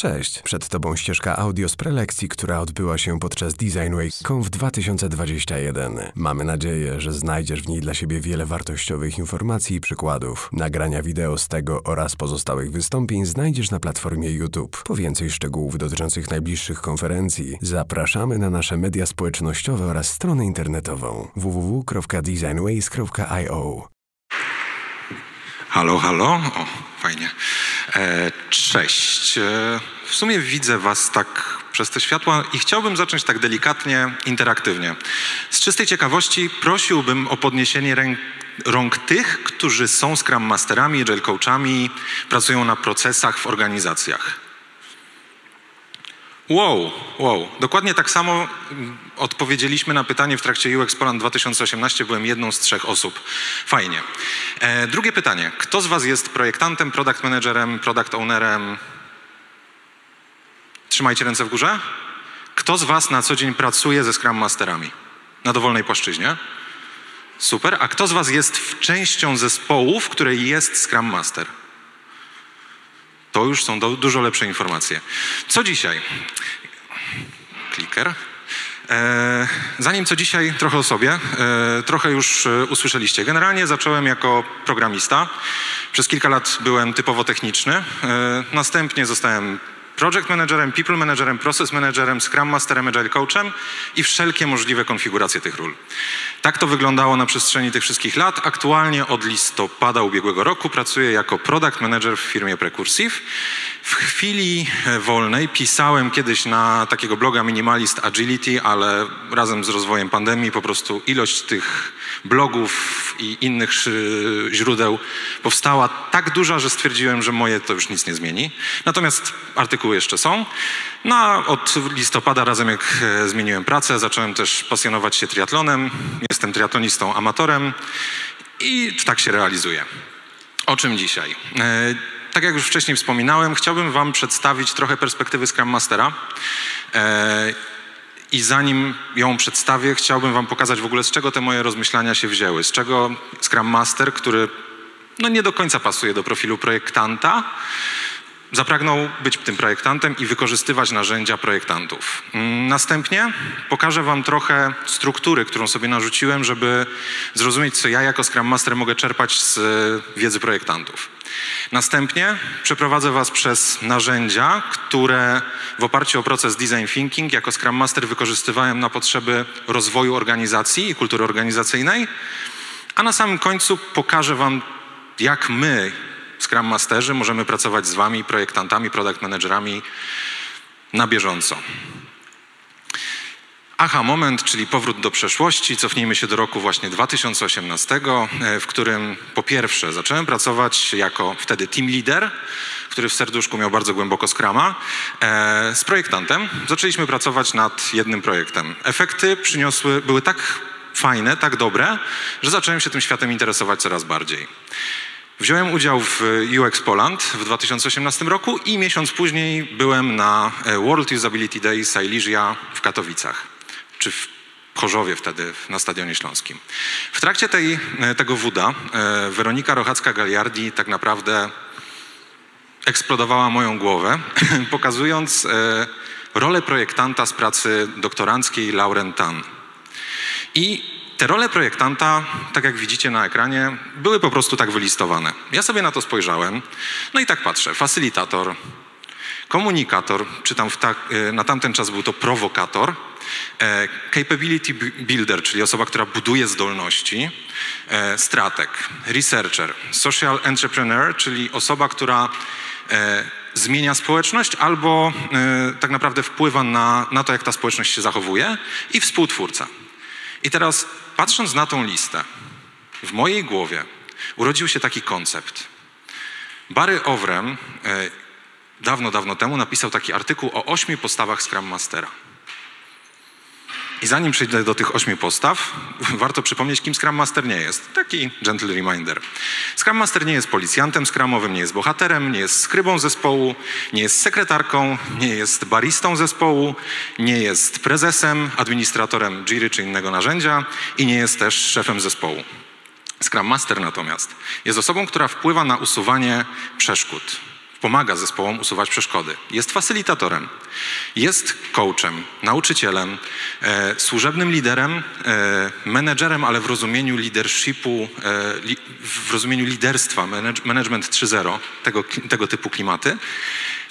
Cześć, przed Tobą ścieżka audio z prelekcji, która odbyła się podczas Design Week Conf 2021. Mamy nadzieję, że znajdziesz w niej dla siebie wiele wartościowych informacji i przykładów. Nagrania wideo z tego oraz pozostałych wystąpień znajdziesz na platformie YouTube. Po więcej szczegółów dotyczących najbliższych konferencji zapraszamy na nasze media społecznościowe oraz stronę internetową www.designways.io. Halo, halo. O, fajnie. E, cześć. E, w sumie widzę Was tak przez te światła i chciałbym zacząć tak delikatnie, interaktywnie. Z czystej ciekawości prosiłbym o podniesienie ręk, rąk tych, którzy są Scrum Masterami, Agile Coachami, pracują na procesach w organizacjach. Wow, wow. Dokładnie tak samo odpowiedzieliśmy na pytanie w trakcie UX Poland 2018. Byłem jedną z trzech osób. Fajnie. E, drugie pytanie. Kto z Was jest projektantem, product managerem, product ownerem? Trzymajcie ręce w górze. Kto z Was na co dzień pracuje ze Scrum Masterami? Na dowolnej płaszczyźnie? Super. A kto z Was jest częścią zespołu, w której jest Scrum Master? To już są do, dużo lepsze informacje. Co dzisiaj? Kliker. E, zanim co dzisiaj, trochę o sobie. E, trochę już e, usłyszeliście. Generalnie zacząłem jako programista. Przez kilka lat byłem typowo techniczny. Następnie zostałem project managerem, people managerem, process managerem, scrum masterem, agile coachem i wszelkie możliwe konfiguracje tych ról. Tak to wyglądało na przestrzeni tych wszystkich lat. Aktualnie od listopada ubiegłego roku pracuję jako product manager w firmie Precursive. W chwili e, wolnej pisałem kiedyś na takiego bloga Minimalist Agility, ale razem z rozwojem pandemii po prostu ilość tych blogów i innych źródeł powstała tak duża, że stwierdziłem, że moje to już nic nie zmieni. Natomiast artykuły jeszcze są. No a od listopada razem jak e, zmieniłem pracę, zacząłem też pasjonować się triatlonem. Jestem triatlonistą amatorem i tak się realizuję. O czym dzisiaj? E, tak jak już wcześniej wspominałem, chciałbym Wam przedstawić trochę perspektywy Scrum Mastera. I zanim ją przedstawię, chciałbym Wam pokazać w ogóle, z czego te moje rozmyślania się wzięły. Z czego Scrum Master, który no nie do końca pasuje do profilu projektanta, zapragnął być tym projektantem i wykorzystywać narzędzia projektantów. Mm, następnie pokażę Wam trochę struktury, którą sobie narzuciłem, żeby zrozumieć, co ja jako Scrum Master mogę czerpać z wiedzy projektantów. Następnie przeprowadzę Was przez narzędzia, które w oparciu o proces design thinking jako Scrum Master wykorzystywałem na potrzeby rozwoju organizacji i kultury organizacyjnej, a na samym końcu pokażę Wam, jak my Scrum Masterzy możemy pracować z Wami, projektantami, product managerami na bieżąco. Aha, moment, czyli powrót do przeszłości. Cofnijmy się do roku właśnie 2018, e, w którym po pierwsze zacząłem pracować jako wtedy team leader, który w serduszku miał bardzo głęboko skrama, e, z projektantem. Zaczęliśmy pracować nad jednym projektem. Efekty przyniosły, były tak fajne, tak dobre, że zacząłem się tym światem interesować coraz bardziej. Wziąłem udział w UX Poland w 2018 roku i miesiąc później byłem na e, World Usability Day Silesia w Katowicach, czy w Chorzowie wtedy na Stadionie Śląskim. W trakcie tej, e, tego WUDA e, Weronika Rochacka-Galiardi tak naprawdę eksplodowała moją głowę, pokazując rolę projektanta z pracy doktoranckiej Lauren Tan. I te role projektanta, tak jak widzicie na ekranie, były po prostu tak wylistowane. Ja sobie na to spojrzałem, no i tak patrzę. Facylitator, komunikator, czy tam ta, e, na tamten czas był to prowokator, e, capability builder, czyli osoba, która buduje zdolności, e, strateg, researcher, social entrepreneur, czyli osoba, która e, zmienia społeczność albo tak naprawdę wpływa na, na to, jak ta społeczność się zachowuje i współtwórca. I teraz patrząc na tą listę, w mojej głowie urodził się taki koncept. Barry Owrem e, dawno, dawno temu napisał taki artykuł o ośmiu postawach Scrum Mastera. I zanim przejdę do tych ośmiu postaw, warto przypomnieć, kim Scrum Master nie jest. Taki gentle reminder. Scrum Master nie jest policjantem skramowym, nie jest bohaterem, nie jest skrybą zespołu, nie jest sekretarką, nie jest baristą zespołu, nie jest prezesem, administratorem Jiry czy innego narzędzia i nie jest też szefem zespołu. Scrum Master natomiast jest osobą, która wpływa na usuwanie przeszkód pomaga zespołom usuwać przeszkody. Jest facylitatorem, jest coachem, nauczycielem, e, służebnym liderem, e, menedżerem, ale w rozumieniu leadershipu, e, li, w rozumieniu liderstwa, manage, management 3.0, tego, tego typu klimaty,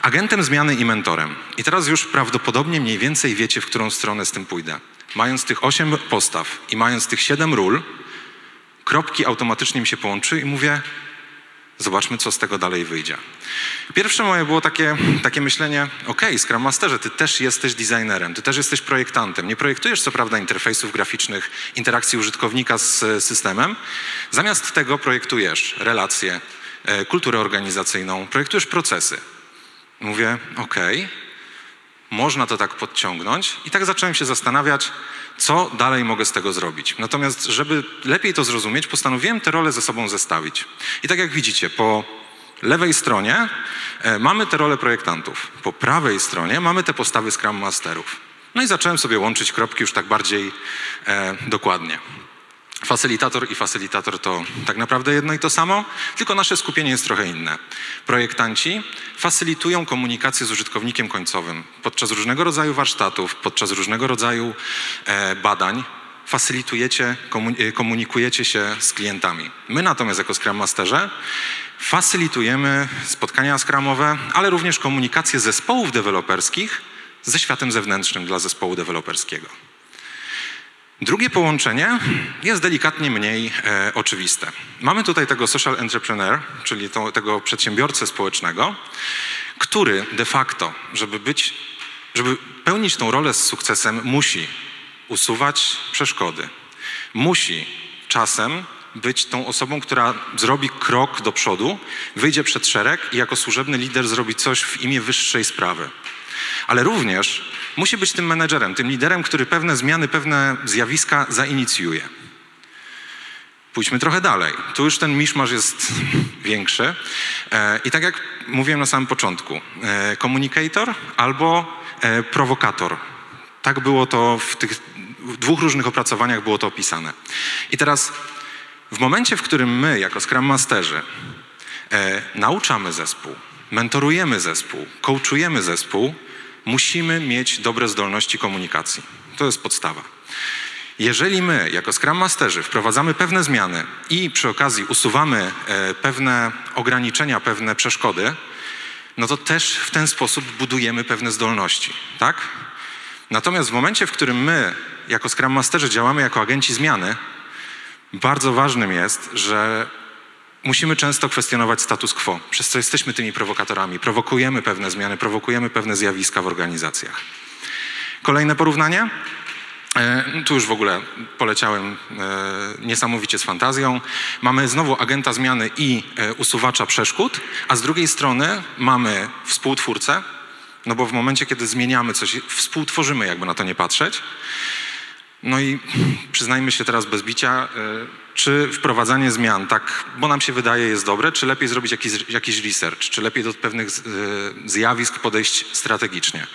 agentem zmiany i mentorem. I teraz już prawdopodobnie mniej więcej wiecie, w którą stronę z tym pójdę. Mając tych osiem postaw i mając tych siedem ról, kropki automatycznie mi się połączyły i mówię, Zobaczmy, co z tego dalej wyjdzie. Pierwsze moje było takie, takie myślenie, ok, Scrum Masterze, ty też jesteś designerem, ty też jesteś projektantem. Nie projektujesz co prawda interfejsów graficznych, interakcji użytkownika z systemem. Zamiast tego projektujesz relacje, e, kulturę organizacyjną, projektujesz procesy. Mówię, ok, można to tak podciągnąć i tak zacząłem się zastanawiać, co dalej mogę z tego zrobić. Natomiast, żeby lepiej to zrozumieć, postanowiłem te role ze sobą zestawić. I tak jak widzicie, po lewej stronie e, mamy te role projektantów, po prawej stronie mamy te postawy Scrum Masterów. No i zacząłem sobie łączyć kropki już tak bardziej e, dokładnie. Facylitator i facylitator to tak naprawdę jedno i to samo, tylko nasze skupienie jest trochę inne. Projektanci facylitują komunikację z użytkownikiem końcowym podczas różnego rodzaju warsztatów, podczas różnego rodzaju e, badań. Facylitujecie, e, komunikujecie się z klientami. My natomiast jako Scrum Masterze facylitujemy spotkania skramowe, ale również komunikację zespołów deweloperskich ze światem zewnętrznym dla zespołu deweloperskiego. Drugie połączenie jest delikatnie mniej e, oczywiste. Mamy tutaj tego social entrepreneur, czyli to, tego przedsiębiorcę społecznego, który de facto, żeby być, żeby pełnić tą rolę z sukcesem, musi usuwać przeszkody. Musi czasem być tą osobą, która zrobi krok do przodu, wyjdzie przed szereg i jako służebny lider zrobi coś w imię wyższej sprawy. Ale również musi być tym menedżerem, tym liderem, który pewne zmiany, pewne zjawiska zainicjuje. Pójdźmy trochę dalej. Tu już ten miszmasz jest większy. E, I tak jak mówiłem na samym początku, e, komunikator albo e, prowokator. Tak było to w tych dwóch różnych opracowaniach było to opisane. I teraz w momencie, w którym my, jako Scrum Masterzy, nauczamy zespół, mentorujemy zespół, coachujemy zespół, musimy mieć dobre zdolności komunikacji. To jest podstawa. Jeżeli my, jako Scrum Masterzy, wprowadzamy pewne zmiany i przy okazji usuwamy e, pewne ograniczenia, pewne przeszkody, no to też w ten sposób budujemy pewne zdolności, tak? Natomiast w momencie, w którym my, jako Scrum Masterzy, działamy jako agenci zmiany, bardzo ważnym jest, że musimy często kwestionować status quo, przez co jesteśmy tymi prowokatorami. Prowokujemy pewne zmiany, prowokujemy pewne zjawiska w organizacjach. Kolejne porównanie. E, tu już w ogóle poleciałem e, niesamowicie z fantazją. Mamy znowu agenta zmiany i e, usuwacza przeszkód, a z drugiej strony mamy współtwórcę, no bo w momencie, kiedy zmieniamy coś, współtworzymy, jakby na to nie patrzeć. No i przyznajmy się teraz bez bicia, czy wprowadzanie zmian, tak, bo nam się wydaje, jest dobre, czy lepiej zrobić jakiś, jakiś research, czy lepiej do pewnych zjawisk podejść strategicznie?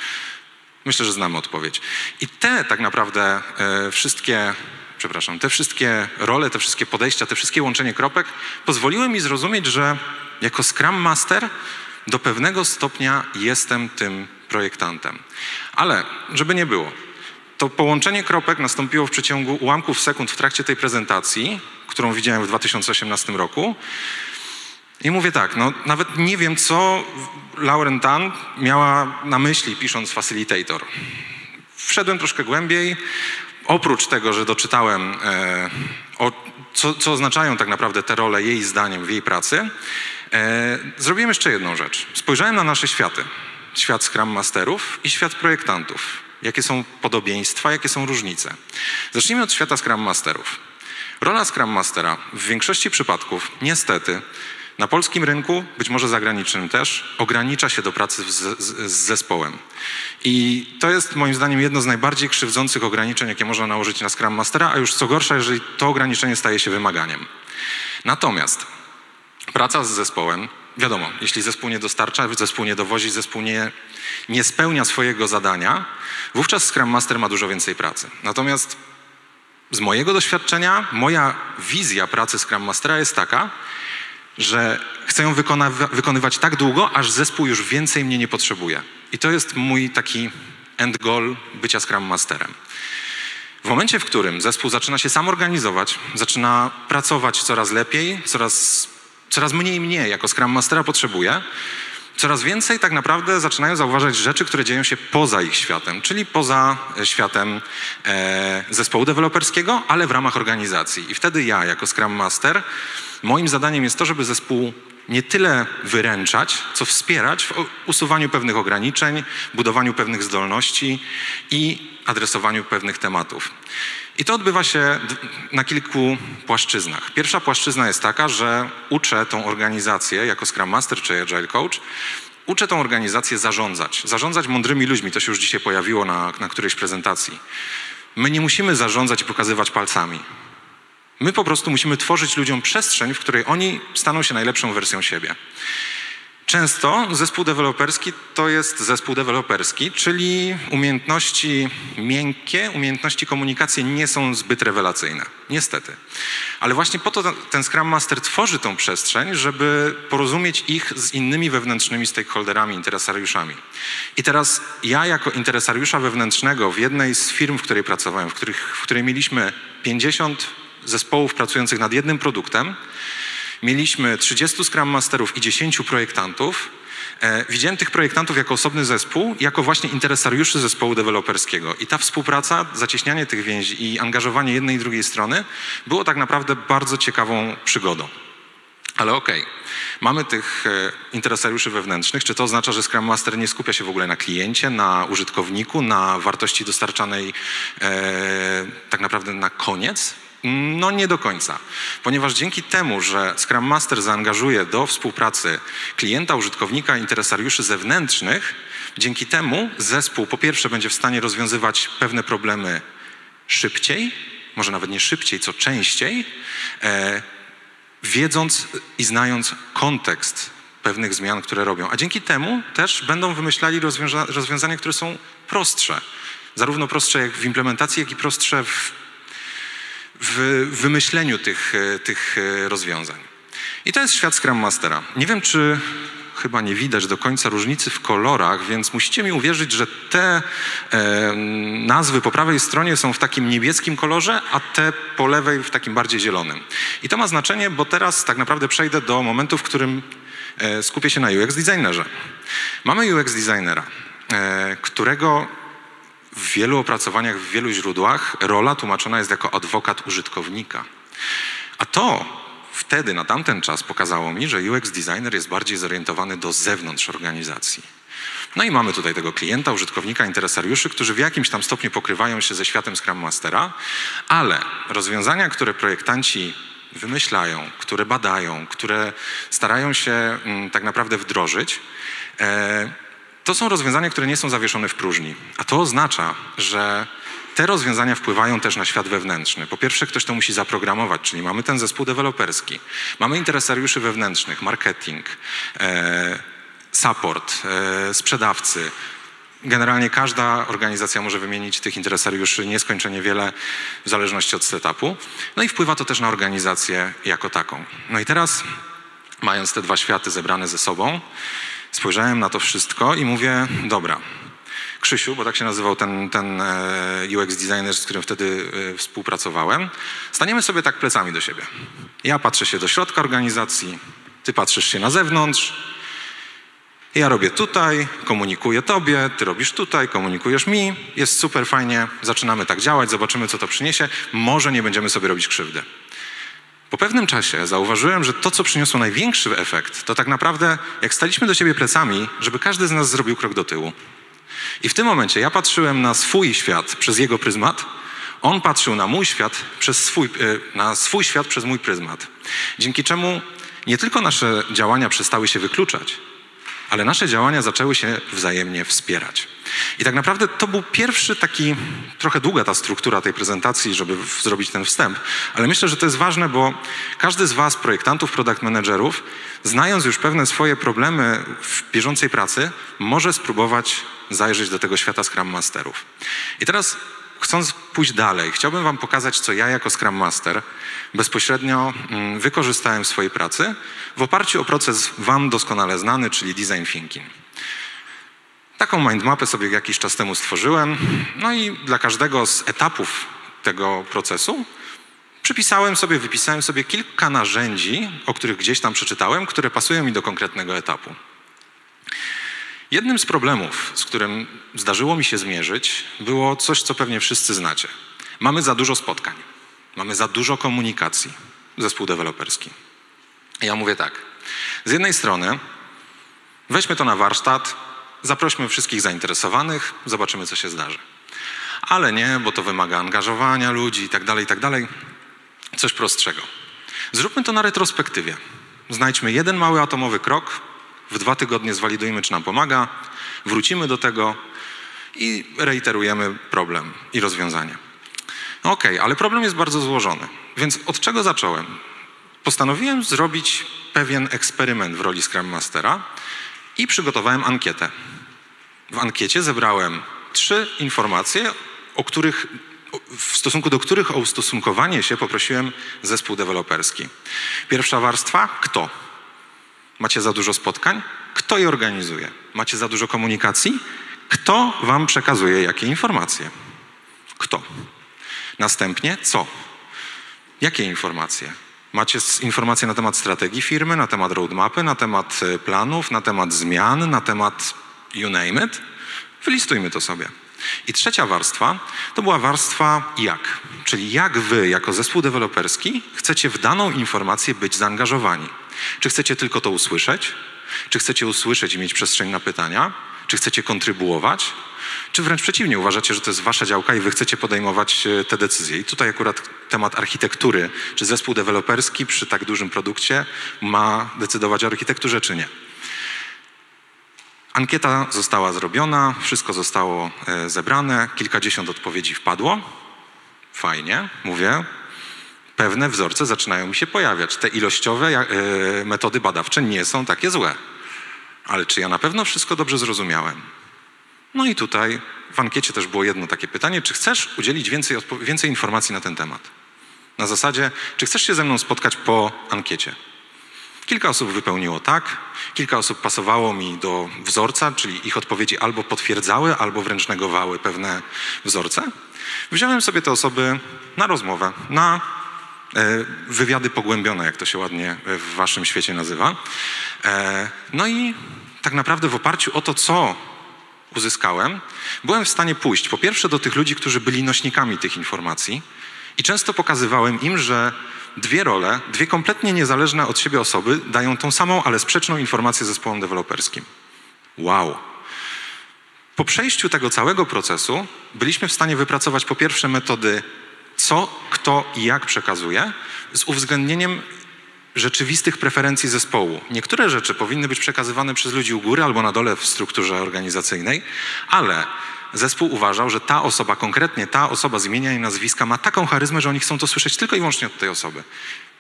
Myślę, że znamy odpowiedź. I te tak naprawdę e, wszystkie, przepraszam, te wszystkie role, te wszystkie podejścia, te wszystkie łączenie kropek pozwoliły mi zrozumieć, że jako Scrum Master do pewnego stopnia jestem tym projektantem. Ale, żeby nie było, to połączenie kropek nastąpiło w przeciągu ułamków sekund w trakcie tej prezentacji, którą widziałem w 2018 roku. I mówię tak, no nawet nie wiem, co Lauren Tan miała na myśli, pisząc Facilitator. Wszedłem troszkę głębiej. Oprócz tego, że doczytałem, e, o, co, co, oznaczają tak naprawdę te role jej zdaniem w jej pracy, e, zrobiłem jeszcze jedną rzecz. Spojrzałem na nasze światy. Świat Scrum Masterów i świat projektantów. Jakie są podobieństwa, jakie są różnice. Zacznijmy od świata Scrum Masterów. Rola Scrum Mastera w większości przypadków, niestety, na polskim rynku, być może zagranicznym też, ogranicza się do pracy z, z, z, zespołem. I to jest moim zdaniem jedno z najbardziej krzywdzących ograniczeń, jakie można nałożyć na Scrum Mastera, a już co gorsza, jeżeli to ograniczenie staje się wymaganiem. Natomiast praca z zespołem, wiadomo, jeśli zespół nie dostarcza, zespół nie dowozi, zespół nie, nie spełnia swojego zadania, wówczas Scrum Master ma dużo więcej pracy. Natomiast z mojego doświadczenia, moja wizja pracy Scrum Mastera jest taka, że chcę ją wykonywać tak długo, aż zespół już więcej mnie nie potrzebuje. I to jest mój taki end goal bycia Scrum Masterem. W momencie, w którym zespół zaczyna się sam organizować, zaczyna pracować coraz lepiej, coraz, coraz mniej mnie jako Scrum Mastera potrzebuje, coraz więcej tak naprawdę zaczynają zauważać rzeczy, które dzieją się poza ich światem, czyli poza e, światem e, zespołu deweloperskiego, ale w ramach organizacji. I wtedy ja, jako Scrum Master, moim zadaniem jest to, żeby zespół nie tyle wyręczać, co wspierać w usuwaniu pewnych ograniczeń, budowaniu pewnych zdolności i adresowaniu pewnych tematów. I to odbywa się na kilku płaszczyznach. Pierwsza płaszczyzna jest taka, że uczę tą organizację jako Scrum Master czy Agile Coach, uczę tą organizację zarządzać. Zarządzać mądrymi ludźmi, to się już dzisiaj pojawiło na, na którejś prezentacji. My nie musimy zarządzać i pokazywać palcami. My po prostu musimy tworzyć ludziom przestrzeń, w której oni staną się najlepszą wersją siebie. Często zespół deweloperski to jest zespół deweloperski, czyli umiejętności miękkie, umiejętności komunikacji nie są zbyt rewelacyjne. Niestety. Ale właśnie po to ten Scrum Master tworzy tą przestrzeń, żeby porozumieć ich z innymi wewnętrznymi stakeholderami, interesariuszami. I teraz ja jako interesariusza wewnętrznego w jednej z firm, w której pracowałem, w, których, w której mieliśmy 50 zespołów pracujących nad jednym produktem, mieliśmy 30 Scrum Masterów i 10 projektantów. E, widziałem tych projektantów jako osobny zespół, jako właśnie interesariuszy zespołu deweloperskiego. I ta współpraca, zacieśnianie tych więzi i angażowanie jednej i drugiej strony było tak naprawdę bardzo ciekawą przygodą. Ale okej, okay. mamy tych e, interesariuszy wewnętrznych. Czy to oznacza, że Scrum Master nie skupia się w ogóle na kliencie, na użytkowniku, na wartości dostarczanej e, tak naprawdę na koniec? No nie do końca, ponieważ dzięki temu, że Scrum Master zaangażuje do współpracy klienta, użytkownika, interesariuszy zewnętrznych, dzięki temu zespół po pierwsze będzie w stanie rozwiązywać pewne problemy szybciej, może nawet nie szybciej, co częściej, e, wiedząc i znając kontekst pewnych zmian, które robią. A dzięki temu też będą wymyślali rozwiąza rozwiązania, które są prostsze. Zarówno prostsze jak w implementacji, jak i prostsze w w wymyśleniu tych, e, tych e, rozwiązań. I to jest świat Scrum Mastera. Nie wiem, czy chyba nie widać do końca różnicy w kolorach, więc musicie mi uwierzyć, że te e, nazwy po prawej stronie są w takim niebieskim kolorze, a te po lewej w takim bardziej zielonym. I to ma znaczenie, bo teraz tak naprawdę przejdę do momentu, w którym e, skupię się na UX designerze. Mamy UX designera, e, którego w wielu opracowaniach, w wielu źródłach rola tłumaczona jest jako adwokat użytkownika. A to wtedy, na tamten czas pokazało mi, że UX designer jest bardziej zorientowany do zewnątrz organizacji. No i mamy tutaj tego klienta, użytkownika, interesariuszy, którzy w jakimś tam stopniu pokrywają się ze światem Scrum Mastera, ale rozwiązania, które projektanci wymyślają, które badają, które starają się mm, tak naprawdę wdrożyć, e, to są rozwiązania, które nie są zawieszone w próżni. A to oznacza, że te rozwiązania wpływają też na świat wewnętrzny. Po pierwsze, ktoś to musi zaprogramować, czyli mamy ten zespół deweloperski, mamy interesariuszy wewnętrznych, marketing, e, support, e, sprzedawcy. Generalnie każda organizacja może wymienić tych interesariuszy nieskończenie wiele w zależności od setupu. No i wpływa to też na organizację jako taką. No i teraz, mając te dwa światy zebrane ze sobą, Spojrzałem na to wszystko i mówię, dobra, Krzysiu, bo tak się nazywał ten, ten e, UX designer, z którym wtedy e, współpracowałem, staniemy sobie tak plecami do siebie. Ja patrzę się do środka organizacji, ty patrzysz się na zewnątrz, ja robię tutaj, komunikuję tobie, ty robisz tutaj, komunikujesz mi, jest super fajnie, zaczynamy tak działać, zobaczymy co to przyniesie, może nie będziemy sobie robić krzywdy. Po pewnym czasie zauważyłem, że to, co przyniosło największy efekt, to tak naprawdę, jak staliśmy do siebie plecami, żeby każdy z nas zrobił krok do tyłu. I w tym momencie ja patrzyłem na swój świat przez jego pryzmat, on patrzył na mój świat przez swój, e, na swój świat przez mój pryzmat. Dzięki czemu nie tylko nasze działania przestały się wykluczać, ale nasze działania zaczęły się wzajemnie wspierać. I tak naprawdę to był pierwszy taki, trochę długa ta struktura tej prezentacji, żeby zrobić ten wstęp, ale myślę, że to jest ważne, bo każdy z Was, projektantów, product managerów, znając już pewne swoje problemy w bieżącej pracy, może spróbować zajrzeć do tego świata Scrum Masterów. I teraz chcąc pójść dalej, chciałbym Wam pokazać, co ja jako Scrum Master bezpośrednio mm, wykorzystałem w swojej pracy w oparciu o proces Wam doskonale znany, czyli design thinking. Taką mindmapę sobie jakiś czas temu stworzyłem, no i dla każdego z etapów tego procesu przypisałem sobie, wypisałem sobie kilka narzędzi, o których gdzieś tam przeczytałem, które pasują mi do konkretnego etapu. Jednym z problemów, z którym zdarzyło mi się zmierzyć, było coś, co pewnie wszyscy znacie. Mamy za dużo spotkań, mamy za dużo komunikacji, zespół deweloperski. Ja mówię tak. Z jednej strony weźmy to na warsztat, zaprośmy wszystkich zainteresowanych, zobaczymy, co się zdarzy. Ale nie, bo to wymaga angażowania ludzi i tak dalej, i tak dalej. Coś prostszego. Zróbmy to na retrospektywie. Znajdźmy jeden mały atomowy krok, w dwa tygodnie zwalidujmy, czy nam pomaga, wrócimy do tego i reiterujemy problem i rozwiązanie. Ok, ale problem jest bardzo złożony. Więc od czego zacząłem? Postanowiłem zrobić pewien eksperyment w roli Scrum Mastera i przygotowałem ankietę. W ankiecie zebrałem trzy informacje, o których, w stosunku do których o ustosunkowanie się poprosiłem zespół deweloperski. Pierwsza warstwa kto? Macie za dużo spotkań? Kto je organizuje? Macie za dużo komunikacji? Kto wam przekazuje jakie informacje? Kto? Następnie co? Jakie informacje? Macie informacje na temat strategii firmy, na temat roadmapy, na temat e, planów, na temat zmian, na temat you name it? Wylistujmy to sobie. I trzecia warstwa to była warstwa jak, czyli jak wy jako zespół deweloperski chcecie w daną informację być zaangażowani. Czy chcecie tylko to usłyszeć? Czy chcecie usłyszeć i mieć przestrzeń na pytania? Czy chcecie kontrybuować? Czy wręcz przeciwnie, uważacie, że to jest wasza działka i wy chcecie podejmować e, te decyzje? I tutaj akurat temat architektury. Czy zespół deweloperski przy tak dużym produkcie ma decydować o architekturze, czy nie? Ankieta została zrobiona, wszystko zostało e, zebrane, kilkadziesiąt odpowiedzi wpadło. Fajnie, mówię. Pewne wzorce zaczynają mi się pojawiać. Te ilościowe e, metody badawcze nie są takie złe. Ale czy ja na pewno wszystko dobrze zrozumiałem? No i tutaj w ankiecie też było jedno takie pytanie: czy chcesz udzielić więcej, więcej informacji na ten temat? Na zasadzie, czy chcesz się ze mną spotkać po ankiecie? Kilka osób wypełniło tak, kilka osób pasowało mi do wzorca, czyli ich odpowiedzi albo potwierdzały, albo wręcz negowały pewne wzorce. Wziąłem sobie te osoby na rozmowę, na wywiady pogłębione, jak to się ładnie w waszym świecie nazywa. E, no i tak naprawdę w oparciu o to, co uzyskałem, byłem w stanie pójść po pierwsze do tych ludzi, którzy byli nośnikami tych informacji i często pokazywałem im, że dwie role, dwie kompletnie niezależne od siebie osoby dają tą samą, ale sprzeczną informację zespołom deweloperskim. Wow. Po przejściu tego całego procesu byliśmy w stanie wypracować po pierwsze metody, co, kto i jak przekazuje, z uwzględnieniem rzeczywistych preferencji zespołu. Niektóre rzeczy powinny być przekazywane przez ludzi u góry albo na dole w strukturze organizacyjnej, ale zespół uważał, że ta osoba, konkretnie ta osoba z imienia i nazwiska ma taką charyzmę, że oni chcą to słyszeć tylko i wyłącznie od tej osoby.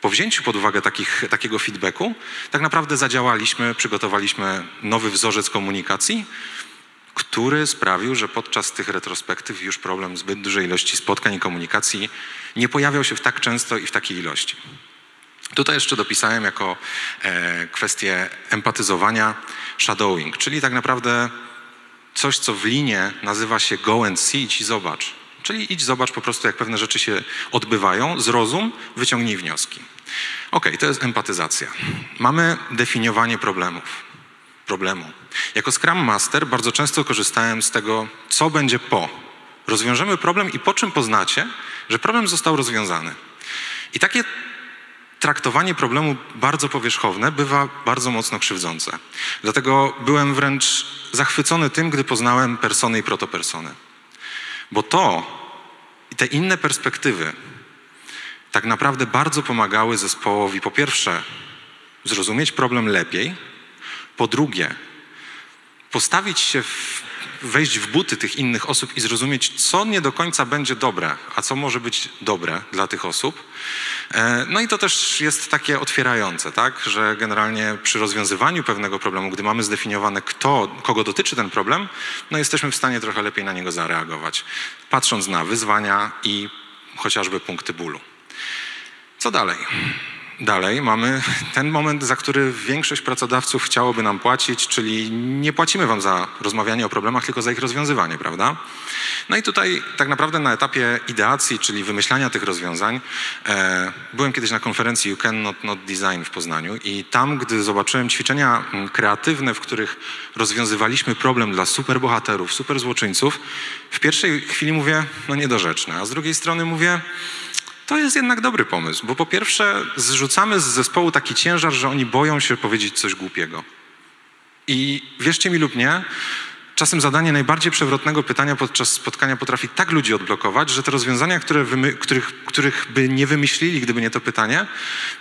Po wzięciu pod uwagę takich, takiego feedbacku, tak naprawdę zadziałaliśmy, przygotowaliśmy nowy wzorzec komunikacji, który sprawił, że podczas tych retrospektyw już problem zbyt dużej ilości spotkań i komunikacji nie pojawiał się w tak często i w takiej ilości. Tutaj jeszcze dopisałem jako e, kwestię empatyzowania shadowing, czyli tak naprawdę coś, co w linie nazywa się go and see, idź i zobacz. Czyli idź, zobacz po prostu, jak pewne rzeczy się odbywają, zrozum, wyciągnij wnioski. Ok, to jest empatyzacja. Mamy definiowanie problemów. Problemu. Jako Scrum Master bardzo często korzystałem z tego, co będzie po. Rozwiążemy problem i po czym poznacie, że problem został rozwiązany. I takie traktowanie problemu bardzo powierzchowne bywa bardzo mocno krzywdzące. Dlatego byłem wręcz zachwycony tym, gdy poznałem persony i protopersony. Bo to i te inne perspektywy tak naprawdę bardzo pomagały zespołowi po pierwsze zrozumieć problem lepiej, po drugie postawić się w wejść w buty tych innych osób i zrozumieć, co nie do końca będzie dobre, a co może być dobre dla tych osób. E, no i to też jest takie otwierające, tak, że generalnie przy rozwiązywaniu pewnego problemu, gdy mamy zdefiniowane, kto, kogo dotyczy ten problem, no jesteśmy w stanie trochę lepiej na niego zareagować, patrząc na wyzwania i chociażby punkty bólu. Co dalej? Dalej mamy ten moment, za który większość pracodawców chciałoby nam płacić, czyli nie płacimy wam za rozmawianie o problemach, tylko za ich rozwiązywanie, prawda? No i tutaj tak naprawdę na etapie ideacji, czyli wymyślania tych rozwiązań, e, byłem kiedyś na konferencji You Can Not Not Design w Poznaniu i tam, gdy zobaczyłem ćwiczenia mm, kreatywne, w których rozwiązywaliśmy problem dla superbohaterów, superzłoczyńców, w pierwszej chwili mówię, no niedorzeczne, a z drugiej strony mówię, to jest jednak dobry pomysł, bo po pierwsze zrzucamy z zespołu taki ciężar, że oni boją się powiedzieć coś głupiego. I wierzcie mi lub nie, czasem zadanie najbardziej przewrotnego pytania podczas spotkania potrafi tak ludzi odblokować, że te rozwiązania, które wymy, których, których by nie wymyślili, gdyby nie to pytanie,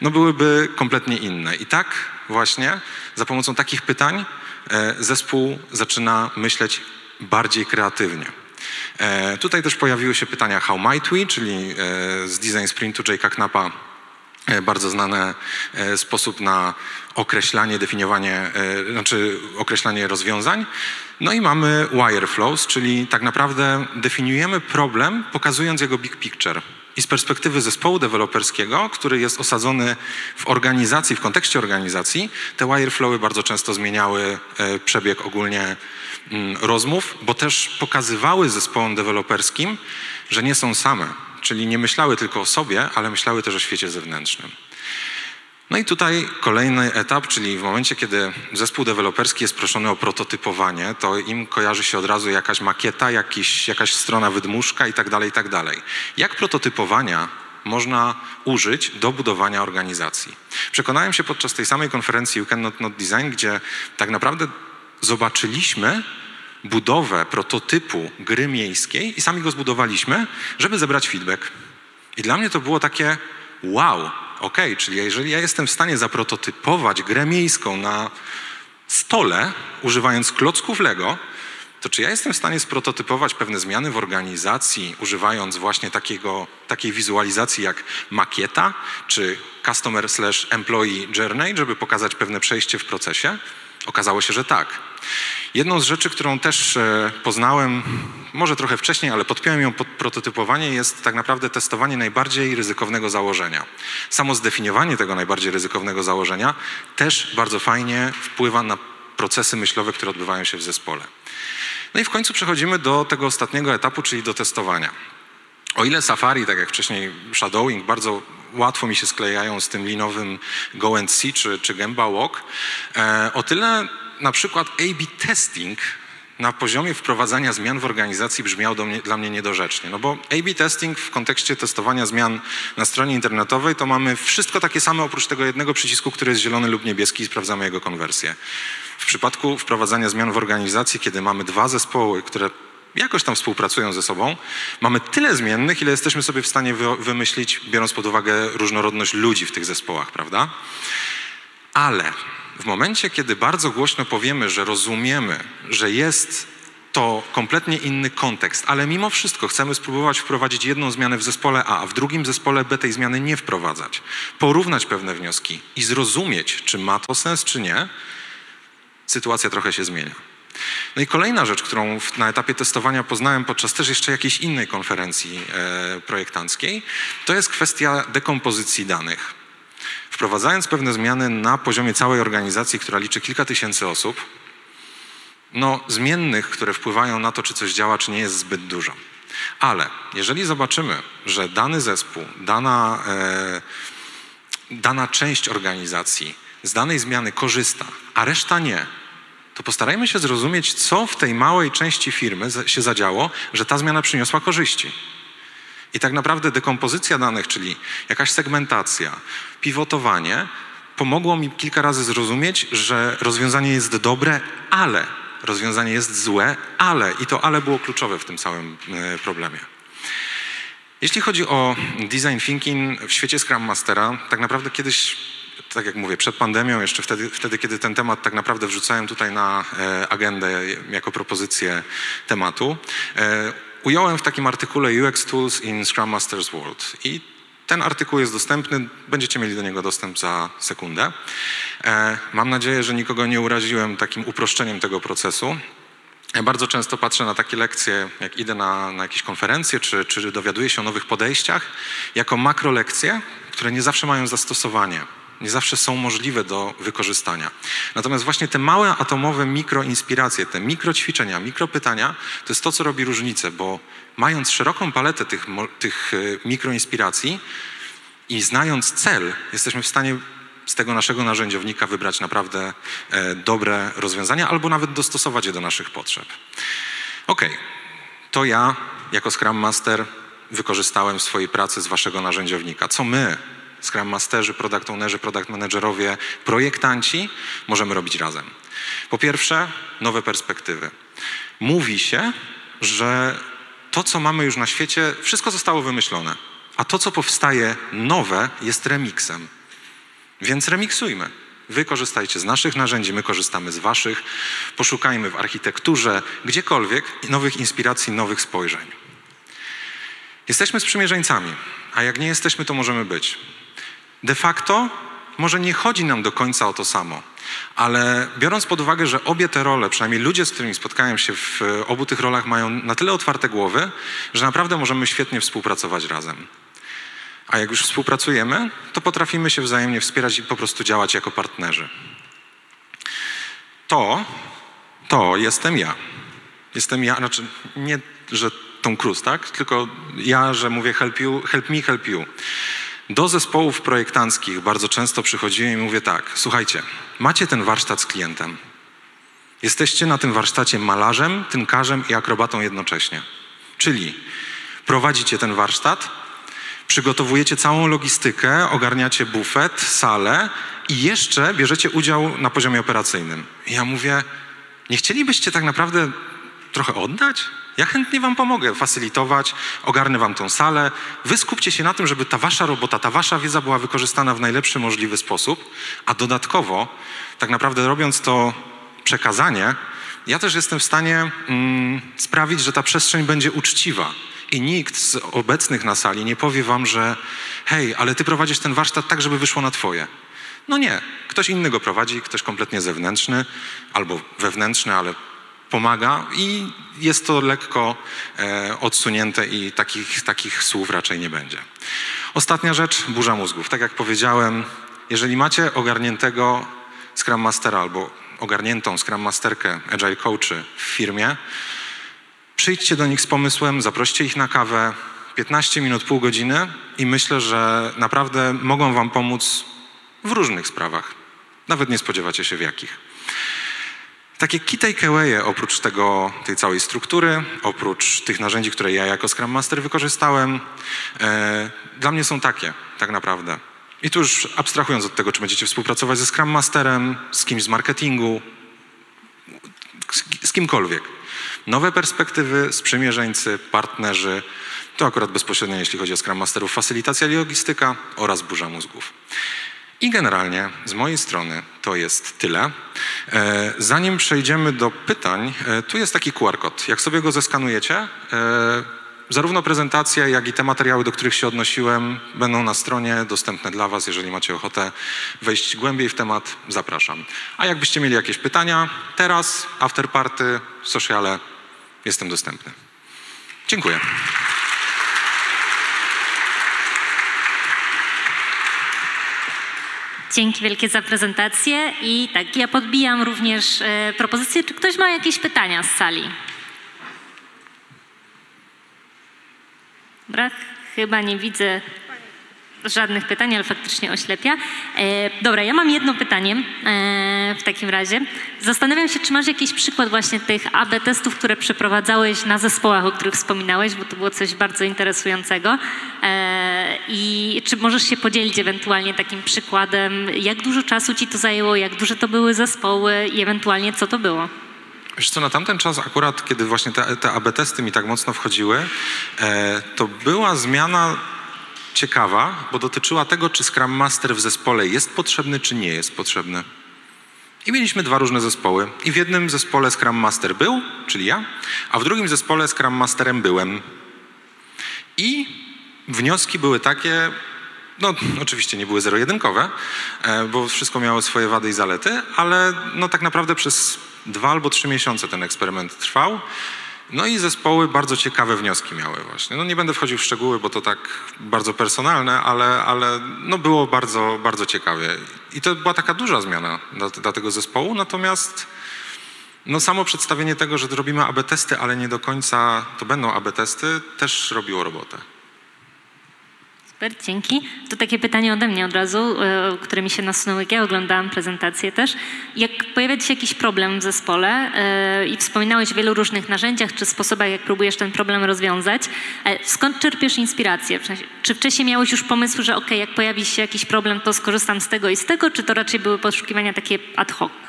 no byłyby kompletnie inne. I tak właśnie za pomocą takich pytań e, zespół zaczyna myśleć bardziej kreatywnie. E, tutaj też pojawiły się pytania how might we, czyli e, z design sprintu Jake'a Knapa e, bardzo znany sposób na określanie, definiowanie, znaczy określanie rozwiązań. No i mamy wireflows, czyli tak naprawdę definiujemy problem, pokazując jego big picture. I z perspektywy zespołu deweloperskiego, który jest osadzony w organizacji, w kontekście organizacji, te wireflowy bardzo często zmieniały przebieg ogólnie rozmów, bo też pokazywały zespołom deweloperskim, że nie są same, czyli nie myślały tylko o sobie, ale myślały też o świecie zewnętrznym. No i tutaj kolejny etap, czyli w momencie, kiedy zespół deweloperski jest proszony o prototypowanie, to im kojarzy się od razu jakaś makieta, jakiś, jakaś strona wydmuszka i tak dalej, i tak. Jak prototypowania można użyć do budowania organizacji? Przekonałem się podczas tej samej konferencji You Cannot Not Design, gdzie tak naprawdę zobaczyliśmy budowę prototypu gry miejskiej i sami go zbudowaliśmy, żeby zebrać feedback. I dla mnie to było takie wow, ok, czyli jeżeli ja jestem w stanie zaprototypować grę miejską na stole, używając klocków Lego, to czy ja jestem w stanie sprototypować pewne zmiany w organizacji, używając właśnie takiego, takiej wizualizacji jak makieta, czy customer slash employee journey, żeby pokazać pewne przejście w procesie? Okazało się, że tak. Jedną z rzeczy, którą też e, poznałem, może trochę wcześniej, ale podpiąłem ją pod prototypowanie, jest tak naprawdę testowanie najbardziej ryzykownego założenia. Samo zdefiniowanie tego najbardziej ryzykownego założenia też bardzo fajnie wpływa na procesy myślowe, które odbywają się w zespole. No i w końcu przechodzimy do tego ostatniego etapu, czyli do testowania. O ile Safari, tak jak wcześniej Shadowing, bardzo łatwo mi się sklejają z tym linowym Go and See czy, czy Gemba Walk, e, o tyle na przykład A-B testing na poziomie wprowadzania zmian w organizacji brzmiał mnie, dla mnie niedorzecznie. No bo A-B testing w kontekście testowania zmian na stronie internetowej to mamy wszystko takie same oprócz tego jednego przycisku, który jest zielony lub niebieski i sprawdzamy jego konwersję. W przypadku wprowadzania zmian w organizacji, kiedy mamy dwa zespoły, które jakoś tam współpracują ze sobą, mamy tyle zmiennych, ile jesteśmy sobie w stanie wymyślić, biorąc pod uwagę różnorodność ludzi w tych zespołach, prawda? Ale w momencie, kiedy bardzo głośno powiemy, że rozumiemy, że jest to kompletnie inny kontekst, ale mimo wszystko chcemy spróbować wprowadzić jedną zmianę w zespole A, a w drugim zespole B tej zmiany nie wprowadzać, porównać pewne wnioski i zrozumieć, czy ma to sens, czy nie, sytuacja trochę się zmienia. No i kolejna rzecz, którą na etapie testowania poznałem podczas też jeszcze jakiejś innej konferencji e, projektanckiej, to jest kwestia dekompozycji danych. Wprowadzając pewne zmiany na poziomie całej organizacji, która liczy kilka tysięcy osób, no, zmiennych, które wpływają na to, czy coś działa, czy nie, jest zbyt dużo. Ale jeżeli zobaczymy, że dany zespół, dana, e, dana część organizacji z danej zmiany korzysta, a reszta nie, to postarajmy się zrozumieć, co w tej małej części firmy się zadziało, że ta zmiana przyniosła korzyści. I tak naprawdę dekompozycja danych, czyli jakaś segmentacja, pivotowanie, pomogło mi kilka razy zrozumieć, że rozwiązanie jest dobre, ale rozwiązanie jest złe, ale i to ale było kluczowe w tym całym e, problemie. Jeśli chodzi o design thinking w świecie Scrum Mastera, tak naprawdę kiedyś tak jak mówię, przed pandemią, jeszcze wtedy, wtedy kiedy ten temat tak naprawdę wrzucałem tutaj na e, agendę jako propozycję tematu, e, ująłem w takim artykule UX Tools in Scrum Masters World. I ten artykuł jest dostępny, będziecie mieli do niego dostęp za sekundę. E, mam nadzieję, że nikogo nie uraziłem takim uproszczeniem tego procesu. Ja bardzo często patrzę na takie lekcje, jak idę na, na jakieś konferencje, czy, czy dowiaduję się o nowych podejściach, jako makrolekcje, które nie zawsze mają zastosowanie, nie zawsze są możliwe do wykorzystania. Natomiast właśnie te małe atomowe mikroinspiracje, te mikroćwiczenia, mikropytania, to jest to, co robi różnicę, bo mając szeroką paletę tych, tych e, mikroinspiracji i znając cel, jesteśmy w stanie z tego naszego narzędziownika wybrać naprawdę e, dobre rozwiązania albo nawet dostosować je do naszych potrzeb. Ok, to ja jako Scrum Master wykorzystałem w swojej pracy z waszego narzędziownika. Co my, Scrum Masterzy, Product Ownerzy, Product Managerowie, projektanci możemy robić razem? Po pierwsze, nowe perspektywy. Mówi się, że to, co mamy już na świecie, wszystko zostało wymyślone, a to, co powstaje nowe, jest remixem. Więc remiksujmy. Wy korzystajcie z naszych narzędzi, my korzystamy z waszych. Poszukajmy w architekturze, gdziekolwiek nowych inspiracji, nowych spojrzeń. Jesteśmy sprzymierzeńcami, a jak nie jesteśmy, to możemy być. De facto może nie chodzi nam do końca o to samo, ale biorąc pod uwagę, że obie te role, przynajmniej ludzie, z którymi spotkałem się w obu tych rolach, mają na tyle otwarte głowy, że naprawdę możemy świetnie współpracować razem. A jak już współpracujemy, to potrafimy się wzajemnie wspierać i po prostu działać jako partnerzy. To, to jestem ja. Jestem ja, znaczy nie, że Tom Cruise, tak? Tylko ja, że mówię help you, help me, help you. Do zespołów projektanckich bardzo często przychodziłem i mówię tak, słuchajcie, macie ten warsztat z klientem. Jesteście na tym warsztacie malarzem, tynkarzem i akrobatą jednocześnie. Czyli prowadzicie ten warsztat, przygotowujecie całą logistykę, ogarniacie bufet, salę i jeszcze bierzecie udział na poziomie operacyjnym. I ja mówię, nie chcielibyście tak naprawdę trochę oddać? Ja chętnie wam pomogę facylitować, ogarnę wam tą salę. Wy skupcie się na tym, żeby ta wasza robota, ta wasza wiedza była wykorzystana w najlepszy możliwy sposób, a dodatkowo, tak naprawdę robiąc to przekazanie, ja też jestem w stanie mm, sprawić, że ta przestrzeń będzie uczciwa. I nikt z obecnych na sali nie powie wam, że hej, ale ty prowadzisz ten warsztat tak, żeby wyszło na twoje. No nie, ktoś inny go prowadzi, ktoś kompletnie zewnętrzny albo wewnętrzny, ale pomaga i jest to lekko e, odsunięte i takich, takich słów raczej nie będzie. Ostatnia rzecz, burza mózgów. Tak jak powiedziałem, jeżeli macie ogarniętego Scrum Mastera albo ogarniętą Scrum Masterkę Agile Coachy w firmie, Przyjdźcie do nich z pomysłem, zaproście ich na kawę, 15 minut, pół godziny i myślę, że naprawdę mogą Wam pomóc w różnych sprawach. Nawet nie spodziewacie się w jakich. Takie key takeawaye oprócz tego, tej całej struktury, oprócz tych narzędzi, które ja jako Scrum Master wykorzystałem, e, dla mnie są takie, tak naprawdę. I tu już abstrahując od tego, czy będziecie współpracować ze Scrum Masterem, z kimś z marketingu, z, z kimkolwiek. Nowe perspektywy, sprzymierzeńcy, partnerzy, to akurat bezpośrednio jeśli chodzi o Scrum Masterów, facylitacja i logistyka oraz burza mózgów. I generalnie z mojej strony to jest tyle. E, zanim przejdziemy do pytań, e, tu jest taki QR kod. Jak sobie go zeskanujecie, e, zarówno prezentacja, jak i te materiały, do których się odnosiłem, będą na stronie dostępne dla Was. Jeżeli macie ochotę wejść głębiej w temat, zapraszam. A jakbyście mieli jakieś pytania, teraz, after party, sociale, jestem dostępny. Dziękuję. Dzięki wielkie za prezentację i tak, ja podbijam również e, propozycję, czy ktoś ma jakieś pytania z sali? Dobra, chyba nie widzę żadnych pytań, ale faktycznie oślepia. E, dobra, ja mam jedno pytanie e, w takim razie. Zastanawiam się, czy masz jakiś przykład właśnie tych AB testów, które przeprowadzałeś na zespołach, o których wspominałeś, bo to było coś bardzo interesującego. E, I czy możesz się podzielić ewentualnie takim przykładem, jak dużo czasu ci to zajęło, jak duże to były zespoły i ewentualnie co to było? Wiesz co, na tamten czas akurat, kiedy właśnie te, te AB testy mi tak mocno wchodziły, e, to była zmiana ciekawa, bo dotyczyła tego, czy Scrum Master w zespole jest potrzebny, czy nie jest potrzebny. I mieliśmy dwa różne zespoły. I w jednym zespole Scrum Master był, czyli ja, a w drugim zespole Scrum Masterem byłem. I wnioski były takie, no oczywiście nie były zero-jedynkowe, e, bo wszystko miało swoje wady i zalety, ale no tak naprawdę przez dwa albo trzy miesiące ten eksperyment trwał. No i zespoły bardzo ciekawe wnioski miały właśnie. No nie będę wchodził w szczegóły, bo to tak bardzo personalne, ale, ale no było bardzo, bardzo ciekawie. I to była taka duża zmiana dla, dla tego zespołu, natomiast no samo przedstawienie tego, że robimy AB testy, ale nie do końca to będą AB testy, też robiło robotę. Super, dzięki. To takie pytanie ode mnie od razu, e, które mi się nasunęło, jak ja oglądałam prezentację też. Jak pojawia się jakiś problem w zespole e, i wspominałeś o wielu różnych narzędziach czy sposobach, jak próbujesz ten problem rozwiązać, e, skąd czerpiesz inspirację? Czy wcześniej miałeś już pomysł, że ok, jak pojawi się jakiś problem, to skorzystam z tego i z tego, czy to raczej były poszukiwania takie ad hoc?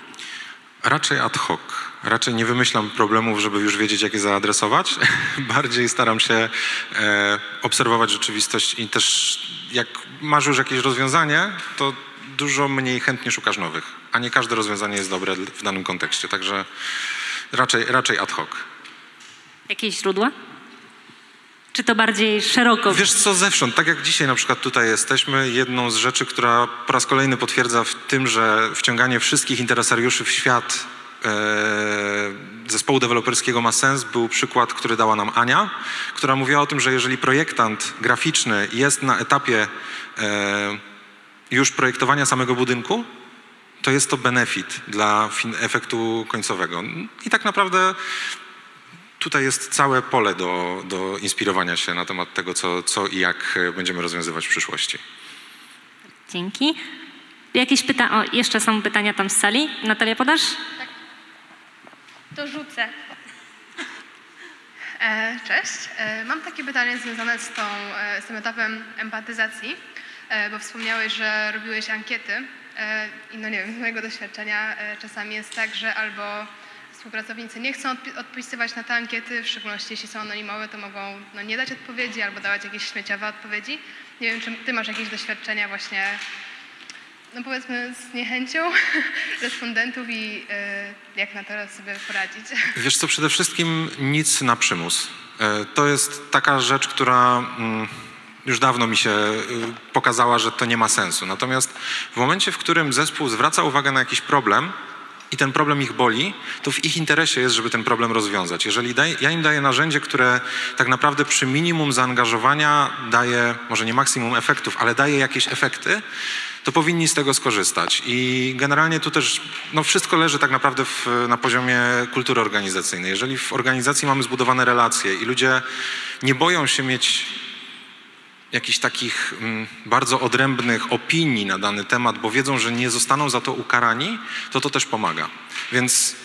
Raczej ad hoc. Raczej nie wymyślam problemów, żeby już wiedzieć, jak je zaadresować. Bardziej staram się e, obserwować rzeczywistość i też jak masz już jakieś rozwiązanie, to dużo mniej chętnie szukasz nowych. A nie każde rozwiązanie jest dobre w danym kontekście. Także raczej, raczej ad hoc. Jakieś źródła? Czy to bardziej szeroko? Wiesz co, zewsząd, tak jak dzisiaj na przykład tutaj jesteśmy, jedną z rzeczy, która po raz kolejny potwierdza w tym, że wciąganie wszystkich interesariuszy w świat e, zespołu deweloperskiego ma sens, był przykład, który dała nam Ania, która mówiła o tym, że jeżeli projektant graficzny jest na etapie e, już projektowania samego budynku, to jest to benefit dla efektu końcowego. I tak naprawdę tutaj jest całe pole do, do inspirowania się na temat tego, co, co i jak e, będziemy rozwiązywać w przyszłości. Dzięki. Jakieś pytania? O, jeszcze są pytania tam z sali. Natalia, podasz? To rzucę. E, Cześć. E, Mam takie pytanie związane z, tą, z tym etapem empatyzacji, e, bo wspomniałeś, że robiłeś ankiety i no nie wiem, z mojego doświadczenia czasami jest tak, że albo współpracownicy nie chcą odpi- odpisywać na te ankiety, w szczególności jeśli są anonimowe, to mogą no, nie dać odpowiedzi albo dawać jakieś śmieciowe odpowiedzi. Nie wiem, czy ty masz jakieś doświadczenia właśnie, no powiedzmy z niechęcią respondentów i e, jak na to sobie poradzić. Wiesz co, przede wszystkim nic na przymus. E, To jest taka rzecz, która mm, już dawno mi się y, pokazała, że to nie ma sensu. Natomiast w momencie, w którym zespół zwraca uwagę na jakiś problem i ten problem ich boli, to w ich interesie jest, żeby ten problem rozwiązać. Jeżeli daj, ja im daję narzędzie, które tak naprawdę przy minimum zaangażowania daje, może nie maksimum efektów, ale daje jakieś efekty, to powinni z tego skorzystać. I generalnie tu też no wszystko leży tak naprawdę w, na poziomie kultury organizacyjnej. Jeżeli w organizacji mamy zbudowane relacje i ludzie nie boją się mieć jakichś takich mm, bardzo odrębnych opinii na dany temat, bo wiedzą, że nie zostaną za to ukarani, to to też pomaga. Więc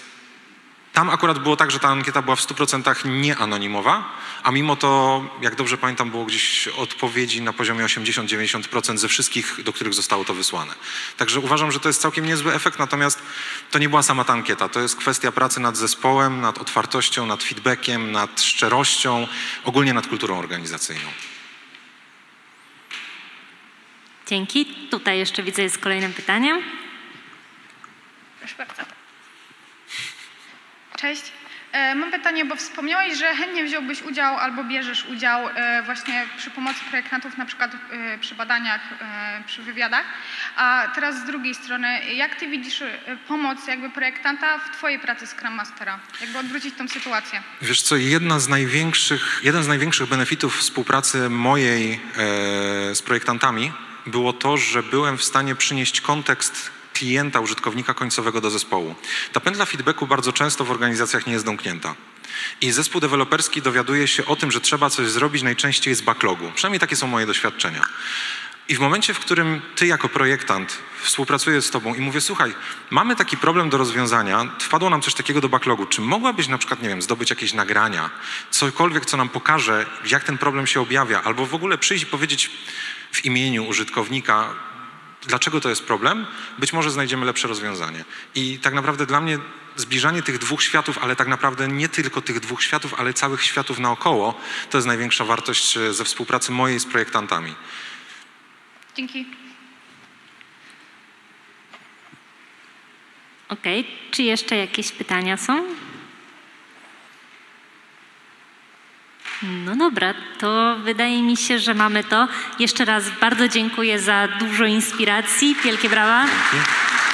tam akurat było tak, że ta ankieta była w 100% nieanonimowa, a mimo to, jak dobrze pamiętam, było gdzieś odpowiedzi na poziomie 80-90% ze wszystkich, do których zostało to wysłane. Także uważam, że to jest całkiem niezły efekt, natomiast to nie była sama ta ankieta. To jest kwestia pracy nad zespołem, nad otwartością, nad feedbackiem, nad szczerością, ogólnie nad kulturą organizacyjną. Dzięki. Tutaj jeszcze widzę jest kolejne pytanie. Proszę bardzo. Cześć. E, Mam pytanie, bo wspomniałeś, że chętnie wziąłbyś udział albo bierzesz udział e, właśnie przy pomocy projektantów, na przykład e, przy badaniach, przy wywiadach. A teraz z drugiej strony, jak ty widzisz pomoc jakby projektanta w twojej pracy Scrum Mastera? Jakby odwrócić tą sytuację? Wiesz co, jedna z największych, jeden z największych benefitów współpracy mojej e, z projektantami było to, że byłem w stanie przynieść kontekst klienta, użytkownika końcowego do zespołu. Ta pętla feedbacku bardzo często w organizacjach nie jest domknięta. I zespół deweloperski dowiaduje się o tym, że trzeba coś zrobić najczęściej z backlogu. Przynajmniej takie są moje doświadczenia. I w momencie, w którym ty jako projektant współpracuję z tobą i mówię, słuchaj, mamy taki problem do rozwiązania, wpadło nam coś takiego do backlogu, czy mogłabyś na przykład, nie wiem, zdobyć jakieś nagrania, cokolwiek, co nam pokaże, jak ten problem się objawia, albo w ogóle przyjść i powiedzieć w imieniu użytkownika, dlaczego to jest problem, być może znajdziemy lepsze rozwiązanie. I tak naprawdę dla mnie zbliżanie tych dwóch światów, ale tak naprawdę nie tylko tych dwóch światów, ale całych światów naokoło, to jest największa wartość e, ze współpracy mojej z projektantami. Dzięki. Okej, czy jeszcze jakieś pytania są? No dobra, to wydaje mi się, że mamy to. Jeszcze raz bardzo dziękuję za dużo inspiracji. Wielkie brawa. Dzięki.